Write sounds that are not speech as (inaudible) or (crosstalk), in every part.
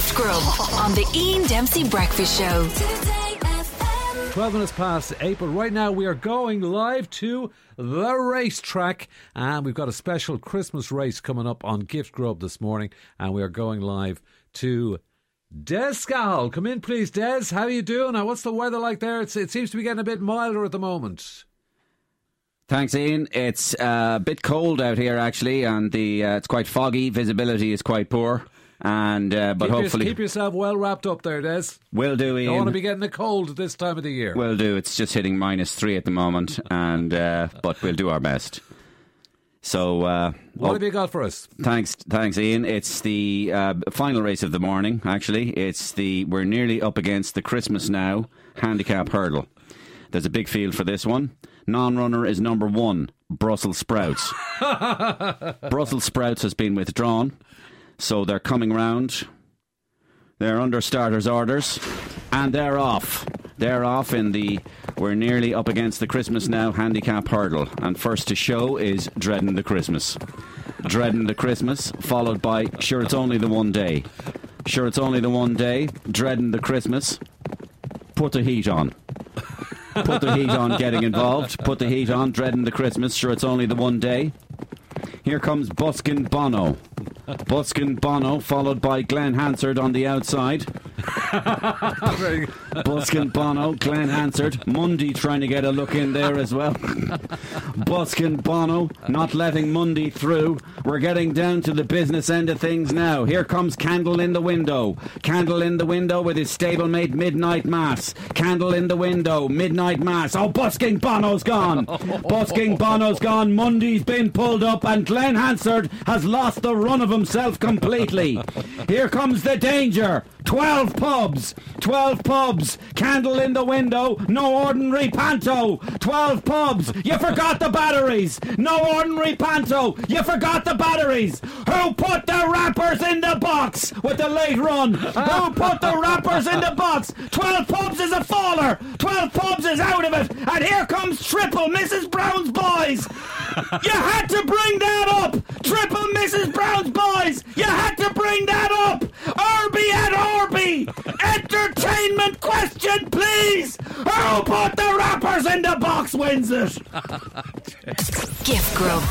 Gift Grub on the Ian Dempsey Breakfast Show. 12 minutes past 8, but right now we are going live to the racetrack and we've got a special Christmas race coming up on Gift Grub this morning and we are going live to Des Scahill. Come in please, Des. How are you doing? Now, what's the weather like there? It's, it seems to be getting a bit milder at the moment. Thanks, Ian. It's uh, a bit cold out here actually, and the uh, it's quite foggy. Visibility is quite poor, and uh, but keep hopefully your, keep yourself well wrapped up there, Des. will do. Ian. Don't want to be getting a cold this time of the year. Will do. It's just hitting minus three at the moment, and uh, but we'll do our best. So, uh, what oh, have you got for us? thanks, thanks, Ian. It's the uh, final race of the morning. Actually, it's the we're nearly up against the Christmas now handicap hurdle. There's a big field for this one. Non-runner is number one, Brussels sprouts. (laughs) Brussels sprouts has been withdrawn, so they're coming round. They're under starters' orders, and they're off. They're off in the. We're nearly up against the Christmas now handicap hurdle, and first to show is dreading the Christmas. Dreading the Christmas, followed by sure it's only the one day. Sure it's only the one day. Dreading the Christmas. Put the heat on. Put the heat on. Getting involved. Put the heat on. Dreading the Christmas. Sure it's only the one day. Here comes Buskin Bono. Buskin Bono, followed by Glen Hansard on the outside. Buskin Bono, Glen Hansard, Mundy trying to get a look in there as well. Buskin Bono not letting Mundy through. We're getting down to the business end of things now. Here comes Candle in the window. Candle in the window with his stablemate Midnight Mass. Candle in the window, Midnight Mass. Oh, Busking Bono's gone. Busking Bono's gone. Mundy's been pulled up, and Glen Hansard has lost the run of himself completely. Here comes the danger. 12 pubs. 12 pubs. Candle in the window. No ordinary panto. 12 pubs. You forgot the batteries. No ordinary panto. You forgot the batteries. Who put the wrappers in the box with the late run? Who put the wrappers in the box? 12 pubs is a faller. 12 pubs is out of it. And here comes triple Mrs. Brown's boys. You had to bring that up. Triple Mrs. Brown's boys. You had to bring that up. Irby at Orby. Entertainment question, please. Who put the wrappers in the box wins it? (laughs) Gift Grub.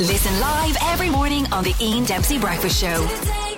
Listen live every morning on the Ian Dempsey Breakfast Show.